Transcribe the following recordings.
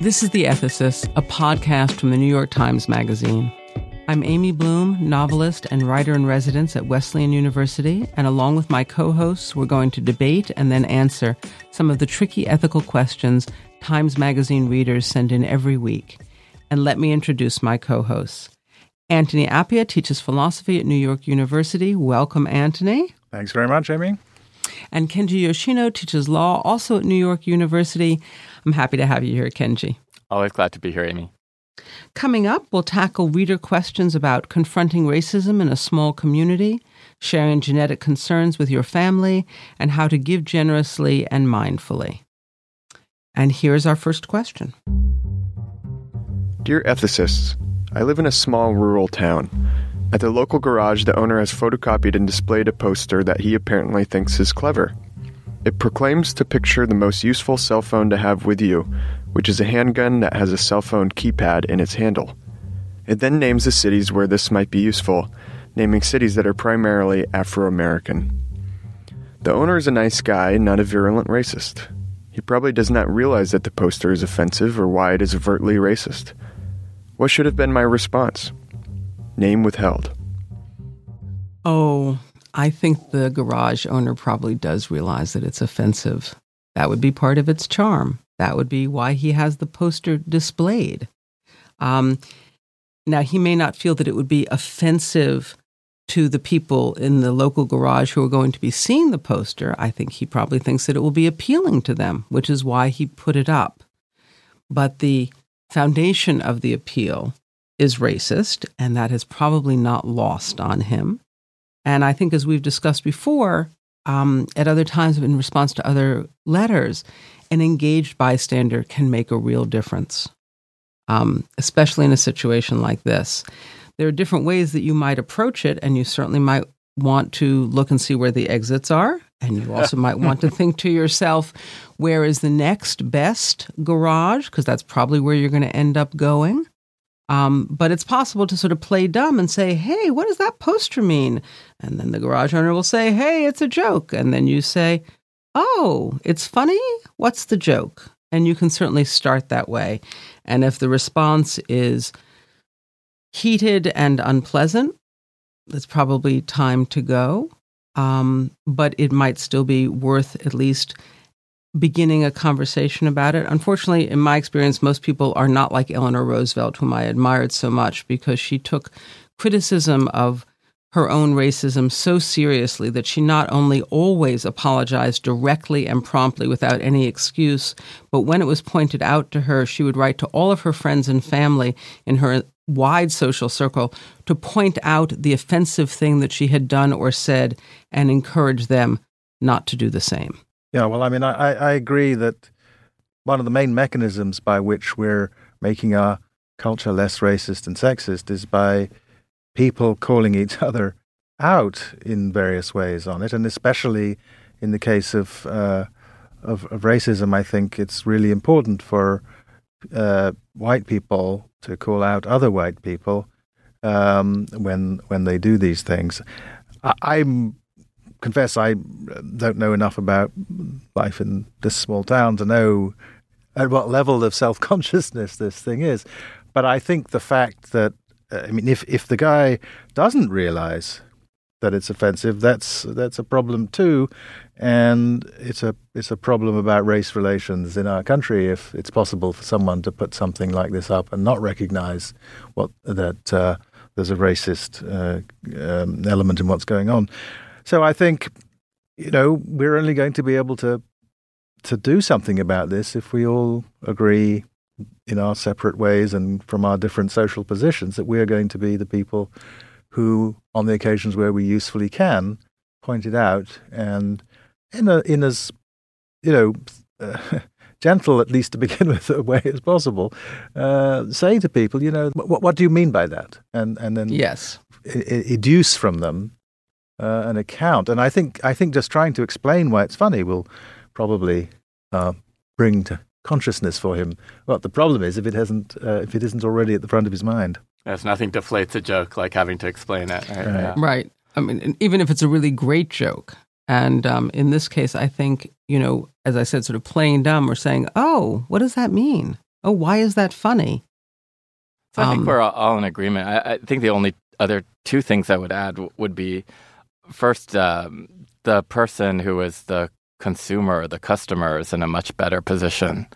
This is The Ethicist, a podcast from the New York Times Magazine. I'm Amy Bloom, novelist and writer in residence at Wesleyan University, and along with my co hosts, we're going to debate and then answer some of the tricky ethical questions Times Magazine readers send in every week. And let me introduce my co hosts. Anthony Appiah teaches philosophy at New York University. Welcome, Antony. Thanks very much, Amy. And Kenji Yoshino teaches law also at New York University. I'm happy to have you here, Kenji. Always glad to be here, Amy. Coming up, we'll tackle reader questions about confronting racism in a small community, sharing genetic concerns with your family, and how to give generously and mindfully. And here's our first question Dear ethicists, I live in a small rural town. At the local garage, the owner has photocopied and displayed a poster that he apparently thinks is clever. It proclaims to picture the most useful cell phone to have with you, which is a handgun that has a cell phone keypad in its handle. It then names the cities where this might be useful, naming cities that are primarily Afro American. The owner is a nice guy, not a virulent racist. He probably does not realize that the poster is offensive or why it is overtly racist. What should have been my response? Name withheld. Oh, I think the garage owner probably does realize that it's offensive. That would be part of its charm. That would be why he has the poster displayed. Um, now, he may not feel that it would be offensive to the people in the local garage who are going to be seeing the poster. I think he probably thinks that it will be appealing to them, which is why he put it up. But the foundation of the appeal is racist, and that is probably not lost on him. And I think, as we've discussed before, um, at other times in response to other letters, an engaged bystander can make a real difference, um, especially in a situation like this. There are different ways that you might approach it, and you certainly might want to look and see where the exits are. And you also might want to think to yourself, where is the next best garage? Because that's probably where you're going to end up going. Um, but it's possible to sort of play dumb and say, hey, what does that poster mean? And then the garage owner will say, hey, it's a joke. And then you say, oh, it's funny? What's the joke? And you can certainly start that way. And if the response is heated and unpleasant, it's probably time to go. Um, but it might still be worth at least beginning a conversation about it. Unfortunately, in my experience, most people are not like Eleanor Roosevelt, whom I admired so much because she took criticism of her own racism so seriously that she not only always apologized directly and promptly without any excuse, but when it was pointed out to her, she would write to all of her friends and family in her wide social circle to point out the offensive thing that she had done or said and encourage them not to do the same. Yeah, well, I mean, I, I agree that one of the main mechanisms by which we're making our culture less racist and sexist is by people calling each other out in various ways on it, and especially in the case of uh, of, of, racism, I think it's really important for uh, white people to call out other white people um, when when they do these things. I, I'm confess I don't know enough about life in this small town to know at what level of self consciousness this thing is. But I think the fact that uh, I mean, if if the guy doesn't realize that it's offensive, that's that's a problem too, and it's a it's a problem about race relations in our country. If it's possible for someone to put something like this up and not recognize what that uh, there's a racist uh, um, element in what's going on, so I think, you know, we're only going to be able to to do something about this if we all agree in our separate ways and from our different social positions that we are going to be the people who, on the occasions where we usefully can, point it out and in a in as you know. Uh, gentle, at least to begin with, a way as possible, uh, say to people, you know, what, what do you mean by that? And and then yes, educe from them uh, an account. And I think I think just trying to explain why it's funny will probably uh, bring to consciousness for him what the problem is if it hasn't uh, if it isn't already at the front of his mind. There's nothing deflates a joke like having to explain it. Right. Right. Yeah. right. I mean, even if it's a really great joke. And um, in this case, I think, you know, as I said, sort of playing dumb or saying, oh, what does that mean? oh, why is that funny? So I think Um, we're all- all in agreement. I, I think the only other two things I would add w- would be first, um, the person who is the consumer, the customer, is in a much better position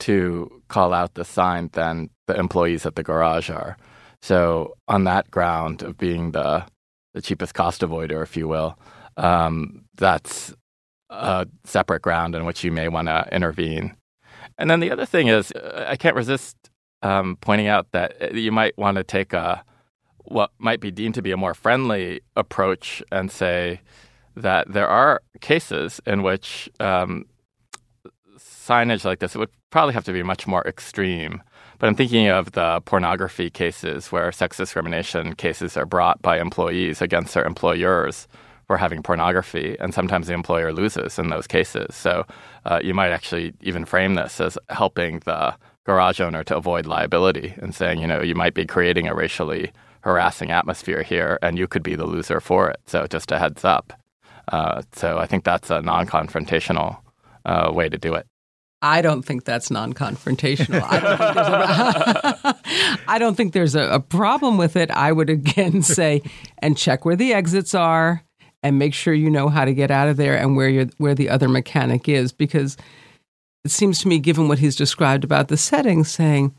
to call out the sign than the employees at the garage are. So, on that ground of being the the cheapest cost avoider, if you will, um, that's a separate ground in which you may want to intervene. And then the other thing is, uh, I can't resist um, pointing out that uh, you might want to take a what might be deemed to be a more friendly approach and say that there are cases in which um, signage like this would probably have to be much more extreme. But I'm thinking of the pornography cases where sex discrimination cases are brought by employees against their employers for having pornography, and sometimes the employer loses in those cases. So uh, you might actually even frame this as helping the garage owner to avoid liability and saying, you know, you might be creating a racially harassing atmosphere here, and you could be the loser for it. So just a heads up. Uh, so I think that's a non-confrontational uh, way to do it. I don't think that's non-confrontational. I don't think there's a, don't think there's a, a problem with it. I would again say, and check where the exits are, and make sure you know how to get out of there and where you're, where the other mechanic is, because it seems to me, given what he's described about the setting, saying,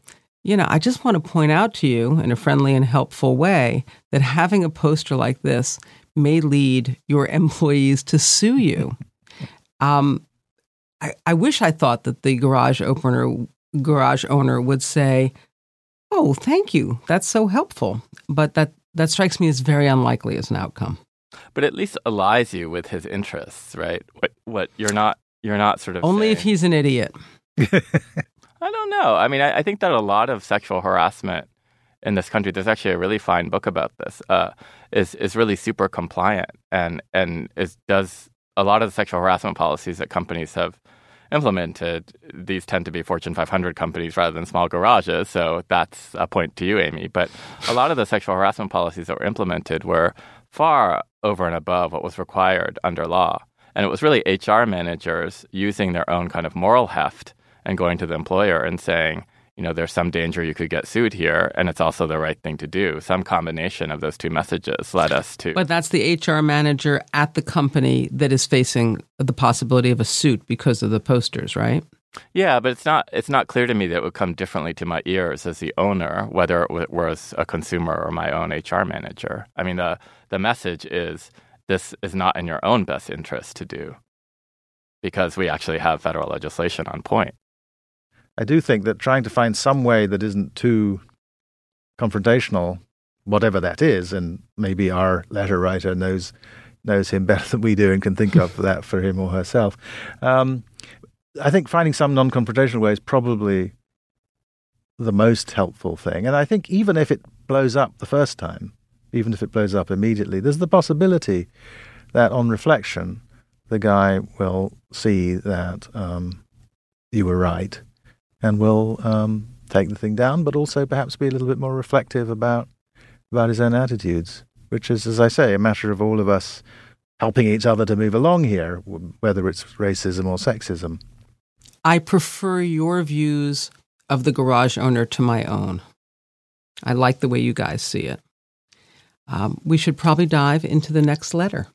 you know, I just want to point out to you in a friendly and helpful way that having a poster like this may lead your employees to sue you. Um, I, I wish I thought that the garage opener garage owner would say, "Oh, thank you. That's so helpful." But that that strikes me as very unlikely as an outcome. But at least allies you with his interests, right? What, what you're not you're not sort of Only if he's an idiot. I don't know. I mean, I, I think that a lot of sexual harassment in this country, there's actually a really fine book about this, uh, is is really super compliant and and is does a lot of the sexual harassment policies that companies have implemented. These tend to be Fortune 500 companies rather than small garages, so that's a point to you, Amy. But a lot of the sexual harassment policies that were implemented were far over and above what was required under law. And it was really HR managers using their own kind of moral heft and going to the employer and saying, you know, there's some danger you could get sued here, and it's also the right thing to do. Some combination of those two messages led us to. But that's the HR manager at the company that is facing the possibility of a suit because of the posters, right? Yeah, but it's not it's not clear to me that it would come differently to my ears as the owner, whether it was a consumer or my own HR manager. I mean, the the message is this is not in your own best interest to do, because we actually have federal legislation on point. I do think that trying to find some way that isn't too confrontational, whatever that is, and maybe our letter writer knows knows him better than we do and can think of that for him or herself. Um, I think finding some non-confrontational way is probably the most helpful thing. And I think even if it blows up the first time, even if it blows up immediately, there's the possibility that on reflection, the guy will see that um, you were right and will um, take the thing down, but also perhaps be a little bit more reflective about about his own attitudes, which is, as I say, a matter of all of us helping each other to move along here, whether it's racism or sexism. I prefer your views of the garage owner to my own. I like the way you guys see it. Um, we should probably dive into the next letter.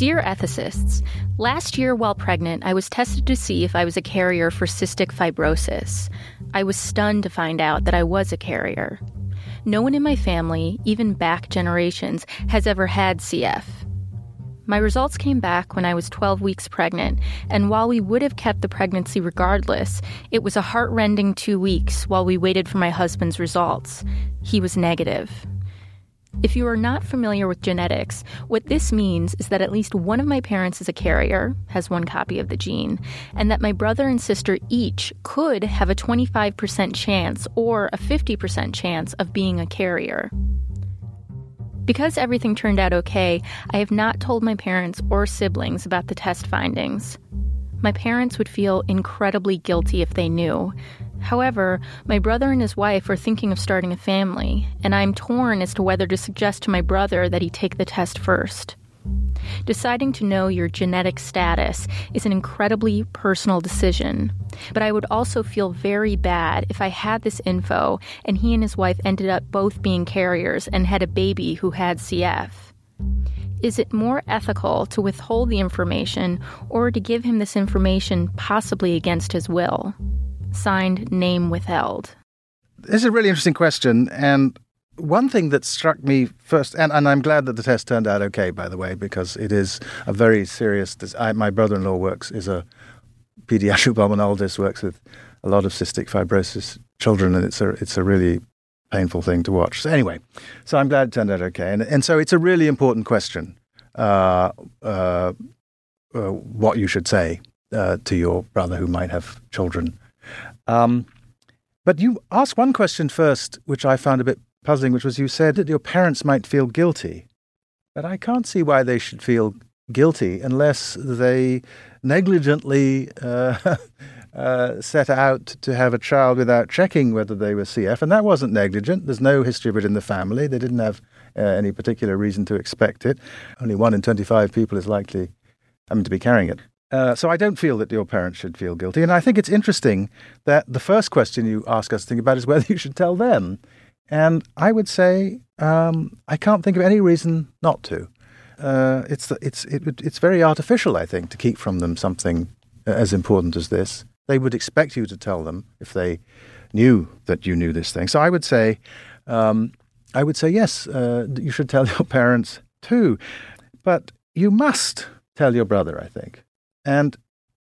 Dear ethicists, last year while pregnant, I was tested to see if I was a carrier for cystic fibrosis. I was stunned to find out that I was a carrier. No one in my family, even back generations, has ever had CF. My results came back when I was 12 weeks pregnant, and while we would have kept the pregnancy regardless, it was a heartrending two weeks while we waited for my husband's results. He was negative. If you are not familiar with genetics, what this means is that at least one of my parents is a carrier, has one copy of the gene, and that my brother and sister each could have a 25% chance or a 50% chance of being a carrier. Because everything turned out okay, I have not told my parents or siblings about the test findings. My parents would feel incredibly guilty if they knew. However, my brother and his wife are thinking of starting a family, and I'm torn as to whether to suggest to my brother that he take the test first. Deciding to know your genetic status is an incredibly personal decision, but I would also feel very bad if I had this info and he and his wife ended up both being carriers and had a baby who had CF. Is it more ethical to withhold the information or to give him this information possibly against his will? Signed, name withheld. This is a really interesting question, and one thing that struck me first, and, and I'm glad that the test turned out okay, by the way, because it is a very serious. I, my brother-in-law works is a pediatric pulmonologist, works with a lot of cystic fibrosis children, and it's a it's a really painful thing to watch. So anyway, so I'm glad it turned out okay, and and so it's a really important question, uh, uh, uh, what you should say uh, to your brother who might have children. Um, but you asked one question first, which I found a bit puzzling, which was you said that your parents might feel guilty. But I can't see why they should feel guilty unless they negligently uh, uh, set out to have a child without checking whether they were CF. And that wasn't negligent. There's no history of it in the family. They didn't have uh, any particular reason to expect it. Only one in 25 people is likely I mean, to be carrying it. Uh, so I don't feel that your parents should feel guilty. And I think it's interesting that the first question you ask us to think about is whether you should tell them. And I would say um, I can't think of any reason not to. Uh, it's it's it, it's very artificial, I think, to keep from them something as important as this. They would expect you to tell them if they knew that you knew this thing. So I would say, um, I would say yes, uh, you should tell your parents too, but you must tell your brother. I think, and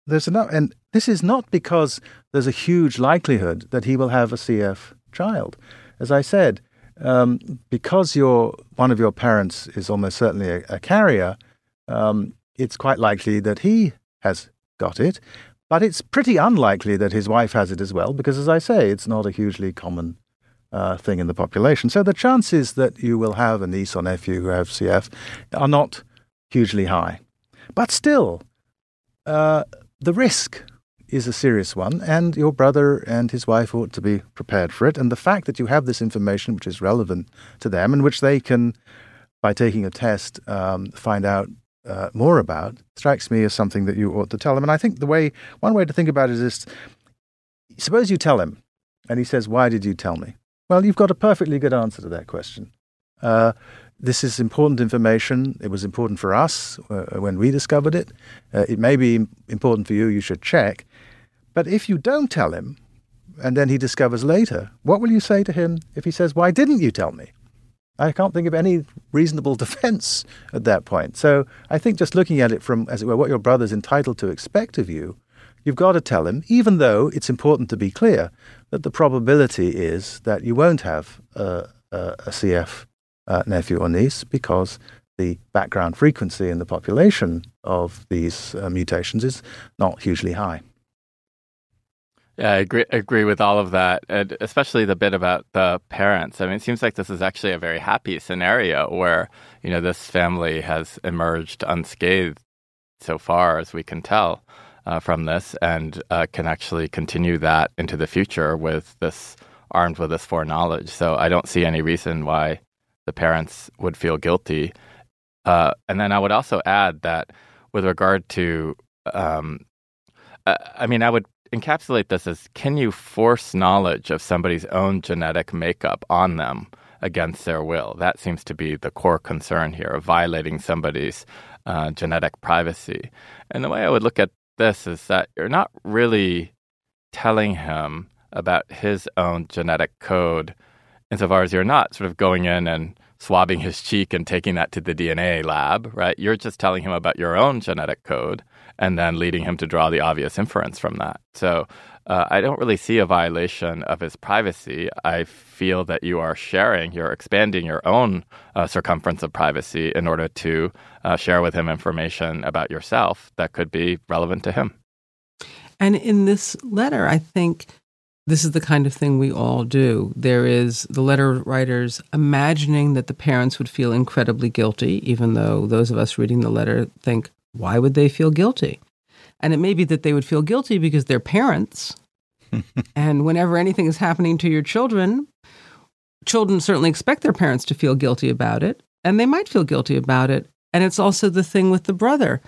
there's enough, and this is not because there's a huge likelihood that he will have a CF child as I said, um, because your one of your parents is almost certainly a, a carrier, um, it's quite likely that he has got it. But it's pretty unlikely that his wife has it as well, because as I say, it's not a hugely common uh, thing in the population. So the chances that you will have a niece or nephew who have CF are not hugely high. But still, uh, the risk is a serious one, and your brother and his wife ought to be prepared for it. And the fact that you have this information, which is relevant to them, and which they can, by taking a test, um, find out uh, more about, strikes me as something that you ought to tell them. And I think the way, one way to think about it is this, suppose you tell him, and he says, Why did you tell me? Well, you've got a perfectly good answer to that question. Uh, this is important information. It was important for us uh, when we discovered it. Uh, it may be important for you. You should check. But if you don't tell him, and then he discovers later, what will you say to him if he says, Why didn't you tell me? I can't think of any reasonable defense at that point. So I think just looking at it from, as it were, what your brother's entitled to expect of you, you've got to tell him, even though it's important to be clear that the probability is that you won't have a, a, a CF uh, nephew or niece because the background frequency in the population of these uh, mutations is not hugely high. Yeah, I agree, agree with all of that, and especially the bit about the parents. I mean, it seems like this is actually a very happy scenario where, you know, this family has emerged unscathed so far as we can tell uh, from this and uh, can actually continue that into the future with this armed with this foreknowledge. So I don't see any reason why the parents would feel guilty. Uh, and then I would also add that with regard to, um, uh, I mean, I would encapsulate this as can you force knowledge of somebody's own genetic makeup on them against their will? That seems to be the core concern here of violating somebody's uh, genetic privacy. And the way I would look at this is that you're not really telling him about his own genetic code insofar as you're not sort of going in and swabbing his cheek and taking that to the DNA lab, right? You're just telling him about your own genetic code and then leading him to draw the obvious inference from that. So uh, I don't really see a violation of his privacy. I feel that you are sharing, you're expanding your own uh, circumference of privacy in order to uh, share with him information about yourself that could be relevant to him. And in this letter, I think this is the kind of thing we all do. There is the letter writers imagining that the parents would feel incredibly guilty, even though those of us reading the letter think, why would they feel guilty? And it may be that they would feel guilty because they're parents. and whenever anything is happening to your children, children certainly expect their parents to feel guilty about it, and they might feel guilty about it. And it's also the thing with the brother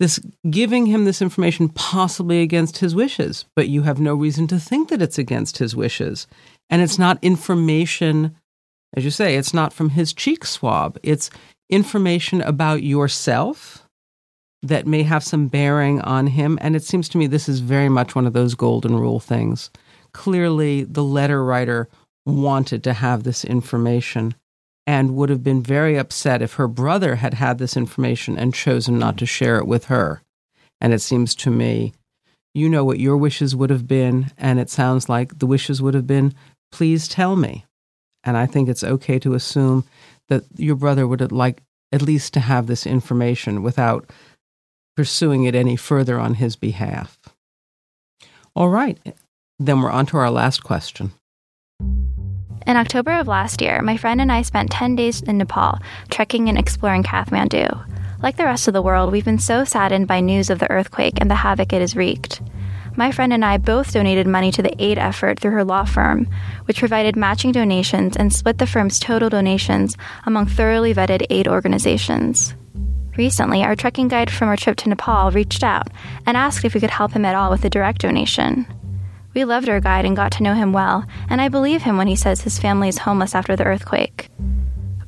this giving him this information possibly against his wishes, but you have no reason to think that it's against his wishes. And it's not information, as you say, it's not from his cheek swab. It's information about yourself that may have some bearing on him. And it seems to me this is very much one of those golden rule things. Clearly, the letter writer wanted to have this information and would have been very upset if her brother had had this information and chosen not to share it with her. And it seems to me, you know what your wishes would have been, and it sounds like the wishes would have been, please tell me. And I think it's okay to assume that your brother would like at least to have this information without pursuing it any further on his behalf. All right, then we're on to our last question. In October of last year, my friend and I spent 10 days in Nepal trekking and exploring Kathmandu. Like the rest of the world, we've been so saddened by news of the earthquake and the havoc it has wreaked. My friend and I both donated money to the aid effort through her law firm, which provided matching donations and split the firm's total donations among thoroughly vetted aid organizations. Recently, our trekking guide from our trip to Nepal reached out and asked if we could help him at all with a direct donation. We loved our guide and got to know him well, and I believe him when he says his family is homeless after the earthquake.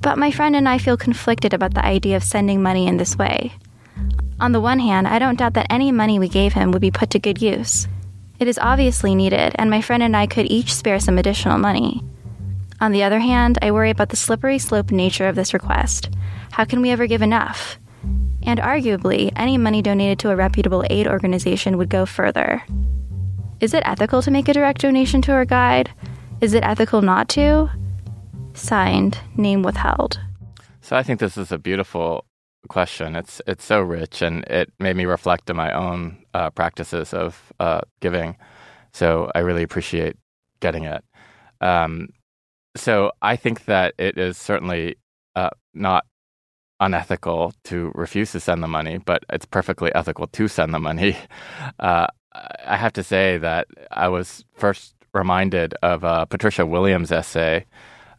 But my friend and I feel conflicted about the idea of sending money in this way. On the one hand, I don't doubt that any money we gave him would be put to good use. It is obviously needed, and my friend and I could each spare some additional money. On the other hand, I worry about the slippery slope nature of this request. How can we ever give enough? And arguably, any money donated to a reputable aid organization would go further. Is it ethical to make a direct donation to our guide? Is it ethical not to? Signed, name withheld. So I think this is a beautiful question. It's it's so rich, and it made me reflect on my own uh, practices of uh, giving. So I really appreciate getting it. Um, so I think that it is certainly uh, not unethical to refuse to send the money, but it's perfectly ethical to send the money. Uh, I have to say that I was first reminded of uh, Patricia Williams' essay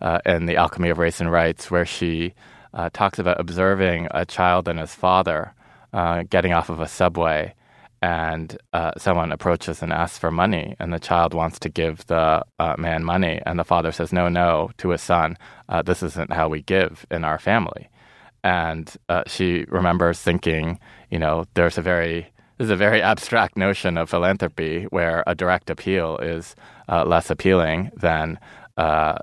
uh, in The Alchemy of Race and Rights, where she uh, talks about observing a child and his father uh, getting off of a subway, and uh, someone approaches and asks for money, and the child wants to give the uh, man money, and the father says, "No, no," to his son, "This isn't how we give in our family." And she remembers thinking, you know, there's a very this is a very abstract notion of philanthropy where a direct appeal is uh, less appealing than uh,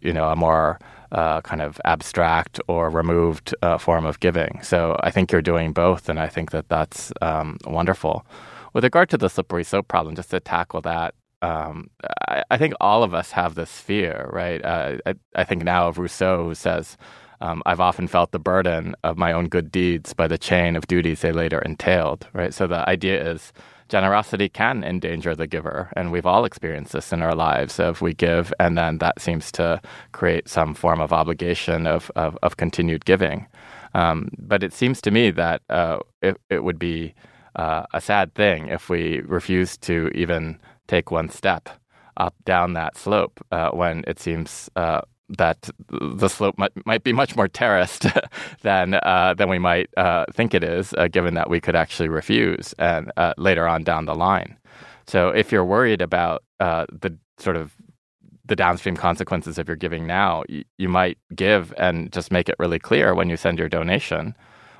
you know a more uh, kind of abstract or removed uh, form of giving. So I think you're doing both, and I think that that's um, wonderful. With regard to the slippery slope problem, just to tackle that, um, I, I, think all of us have this fear, right? Uh, I, I, think now of Rousseau, who says um, I've often felt the burden of my own good deeds by the chain of duties they later entailed, right? So the idea is generosity can endanger the giver, and we've all experienced this in our lives. Of we give, and then that seems to create some form of obligation of of, of continued giving. Um, but it seems to me that uh, it, it would be uh, a sad thing if we refuse to even take one step up down that slope uh, when it seems uh, that the slope might, might be much more terraced than uh, than we might uh, think it is, uh, given that we could actually refuse and uh, later on down the line. So, if you're worried about uh, the sort of the downstream consequences of your giving now, you, you might give and just make it really clear when you send your donation,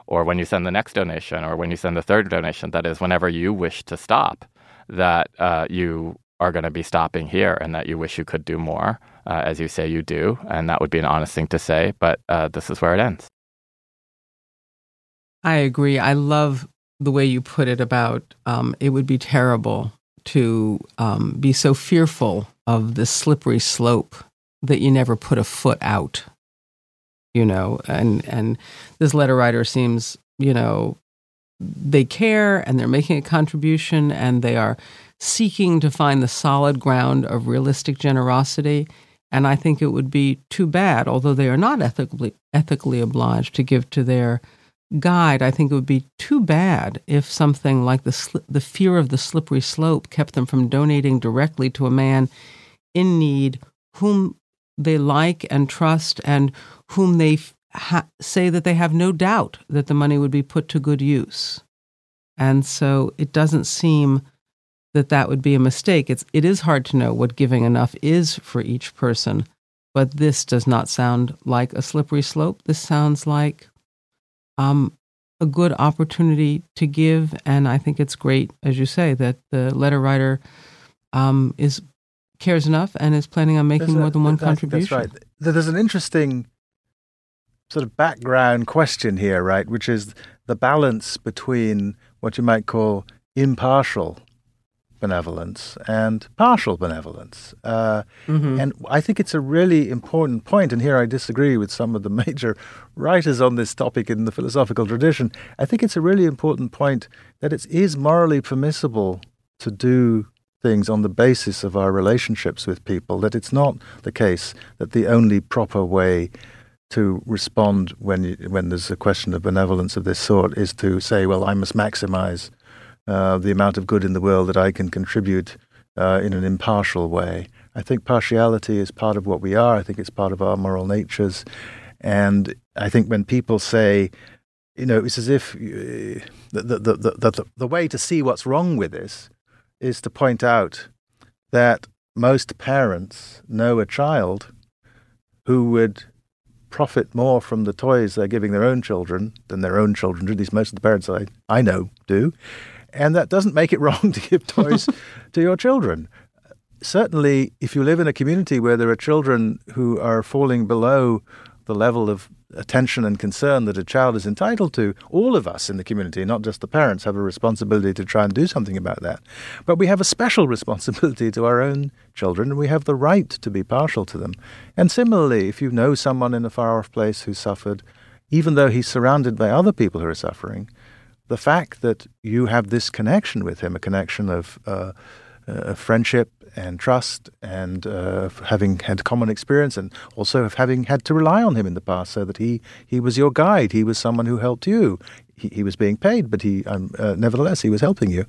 or when you send the next donation, or when you send the third donation. That is, whenever you wish to stop, that uh, you are going to be stopping here, and that you wish you could do more uh, as you say you do, and that would be an honest thing to say, but uh, this is where it ends. I agree. I love the way you put it about um, it would be terrible to um, be so fearful of the slippery slope that you never put a foot out. You know, and and this letter writer seems, you know, they care and they're making a contribution and they are seeking to find the solid ground of realistic generosity. And I think it would be too bad, although they are not ethically, ethically obliged to give to their guide, I think it would be too bad if something like the, sli- the fear of the slippery slope kept them from donating directly to a man in need whom they like and trust and whom they ha- say that they have no doubt that the money would be put to good use. And so it doesn't seem that that would be a mistake. It's, it is hard to know what giving enough is for each person, but this does not sound like a slippery slope. This sounds like um, a good opportunity to give. And I think it's great, as you say, that the letter writer um, is cares enough and is planning on making There's more a- than one contribution. That's right. There's an interesting sort of background question here, right? Which is the balance between what you might call impartial benevolence and partial benevolence. Uh, Mhm. And I think it's a really important point, and here I disagree with some of the major writers on this topic in the philosophical tradition. I think it's a really important point that it is morally permissible to do things on the basis of our relationships with people, that it's not the case that the only proper way to respond when you, when there's a question of benevolence of this sort is to say, well, I must maximize uh, the amount of good in the world that I can contribute uh, in an impartial way. I think partiality is part of what we are. I think it's part of our moral natures. And I think when people say, you know, it's as if uh, the, the, the, the, the way to see what's wrong with this is to point out that most parents know a child who would profit more from the toys they're giving their own children than their own children do. At least most of the parents I, I know do. And that doesn't make it wrong to give toys to your children. Certainly, if you live in a community where there are children who are falling below the level of attention and concern that a child is entitled to, all of us in the community, not just the parents, have a responsibility to try and do something about that. But we have a special responsibility to our own children, and we have the right to be partial to them. And similarly, if you know someone in a far off place who suffered, even though he's surrounded by other people who are suffering, the fact that you have this connection with him, a connection of uh, uh, friendship and trust, and uh, having had common experience, and also of having had to rely on him in the past, so that he he was your guide. He was someone who helped you. He, he was being paid, but he um, uh, nevertheless he was helping you.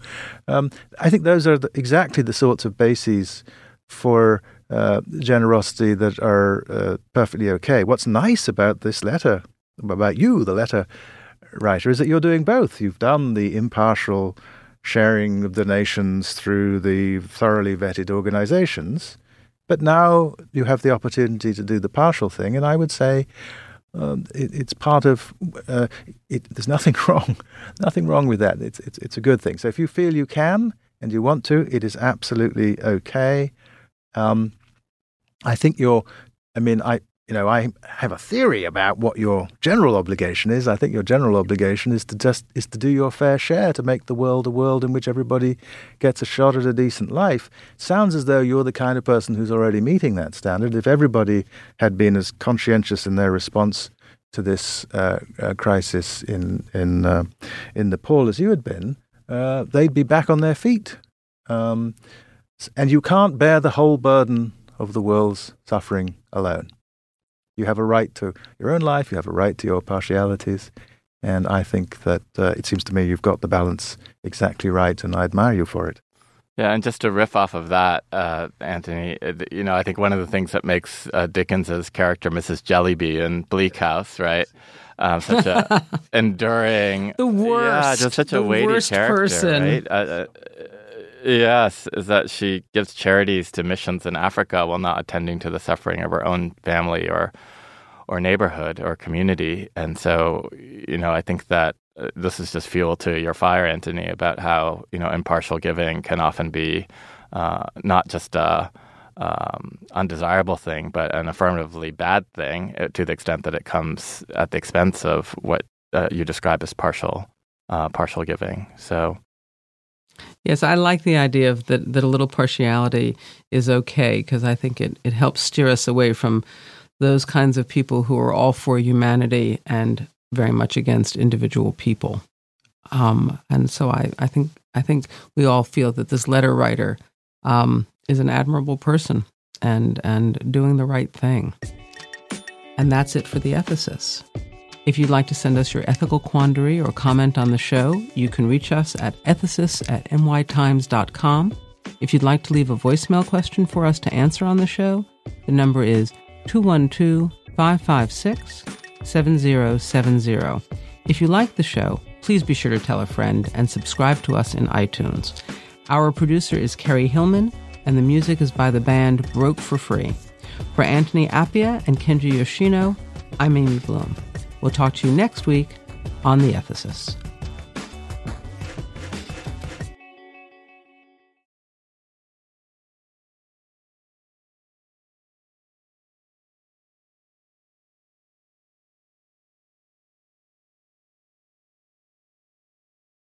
Um, I think those are the, exactly the sorts of bases for uh, generosity that are uh, perfectly okay. What's nice about this letter, about you, the letter writer, is that you're doing both. You've done the impartial sharing of donations through the thoroughly vetted organizations, but now you have the opportunity to do the partial thing. And I would say um, it, it's part of. Uh, it, there's nothing wrong, nothing wrong with that. It's, it's it's a good thing. So if you feel you can and you want to, it is absolutely okay. Um, I think you're. I mean, I you know, I have a theory about what your general obligation is. I think your general obligation is to just is to do your fair share to make the world a world in which everybody gets a shot at a decent life. Sounds as though you're the kind of person who's already meeting that standard. If everybody had been as conscientious in their response to this uh, uh, crisis in in uh, in Nepal as you had been, uh, they'd be back on their feet. Um, and you can't bear the whole burden of the world's suffering alone. You have a right to your own life, you have a right to your partialities. And I think that uh, it seems to me you've got the balance exactly right, and I admire you for it. Yeah, and just to riff off of that, uh, Anthony, uh, you know, I think one of the things that makes uh, Dickens's character, Mrs. Jellyby, in Bleak House, right, um, such a enduring, The worst, yeah, worst, just such a the weighty worst character, person. right? Uh, uh, yes, is that she gives charities to missions in Africa while not attending to the suffering of her own family or or neighborhood or community, and so you know, I think that uh, this is just fuel to your fire, Anthony, about how you know impartial giving can often be uh, not just a um, undesirable thing, but an affirmatively bad thing uh, to the extent that it comes at the expense of what uh, you describe as partial uh, partial giving. So Yes, I like the idea of that, that a little partiality is okay because I think it, it helps steer us away from those kinds of people who are all for humanity and very much against individual people. Um, and so I, I think I think we all feel that this letter writer um, is an admirable person and and doing the right thing. And that's it for the Ethicist. If you'd like to send us your ethical quandary or comment on the show, you can reach us at ethicist at nytimes.com. If you'd like to leave a voicemail question for us to answer on the show, the number is 212 556 7070. If you like the show, please be sure to tell a friend and subscribe to us in iTunes. Our producer is Kerry Hillman, and the music is by the band Broke for Free. For Anthony Appiah and Kenji Yoshino, I'm Amy Bloom. We'll talk to you next week on The Ethicist.